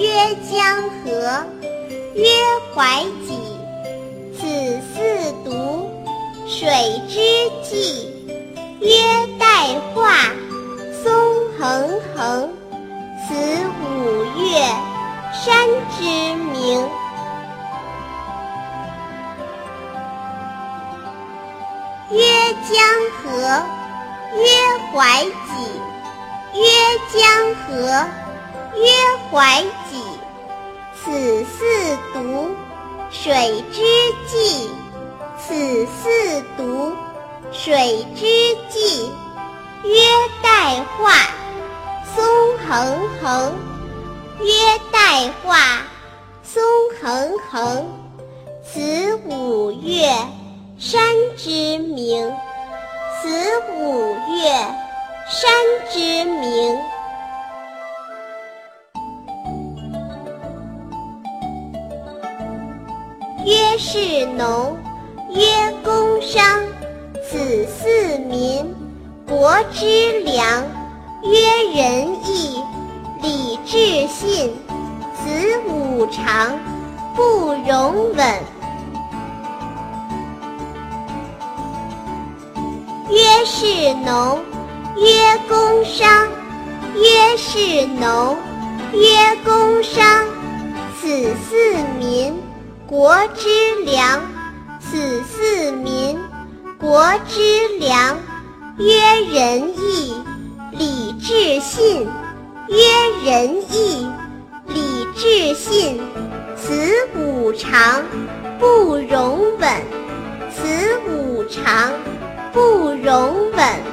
曰江河，曰怀己。此四渎，水之纪。曰代化，松横横。此五岳，山之名。曰江河，曰怀己。曰江河，曰怀己。此四渎，水之纪。此四渎，水之纪。曰代化，松横横。曰代化，松横横。此五岳，山之名。此五岳，山之名。曰士农，曰工商。此四民，国之良。曰仁义，礼智信。此五常，不容紊。曰士农，曰工商。曰士农，曰工商。此四民，国之良。此四民，国之良。曰仁义，礼智信。曰仁义，礼智信。此五常，不容紊。此五常，不容紊。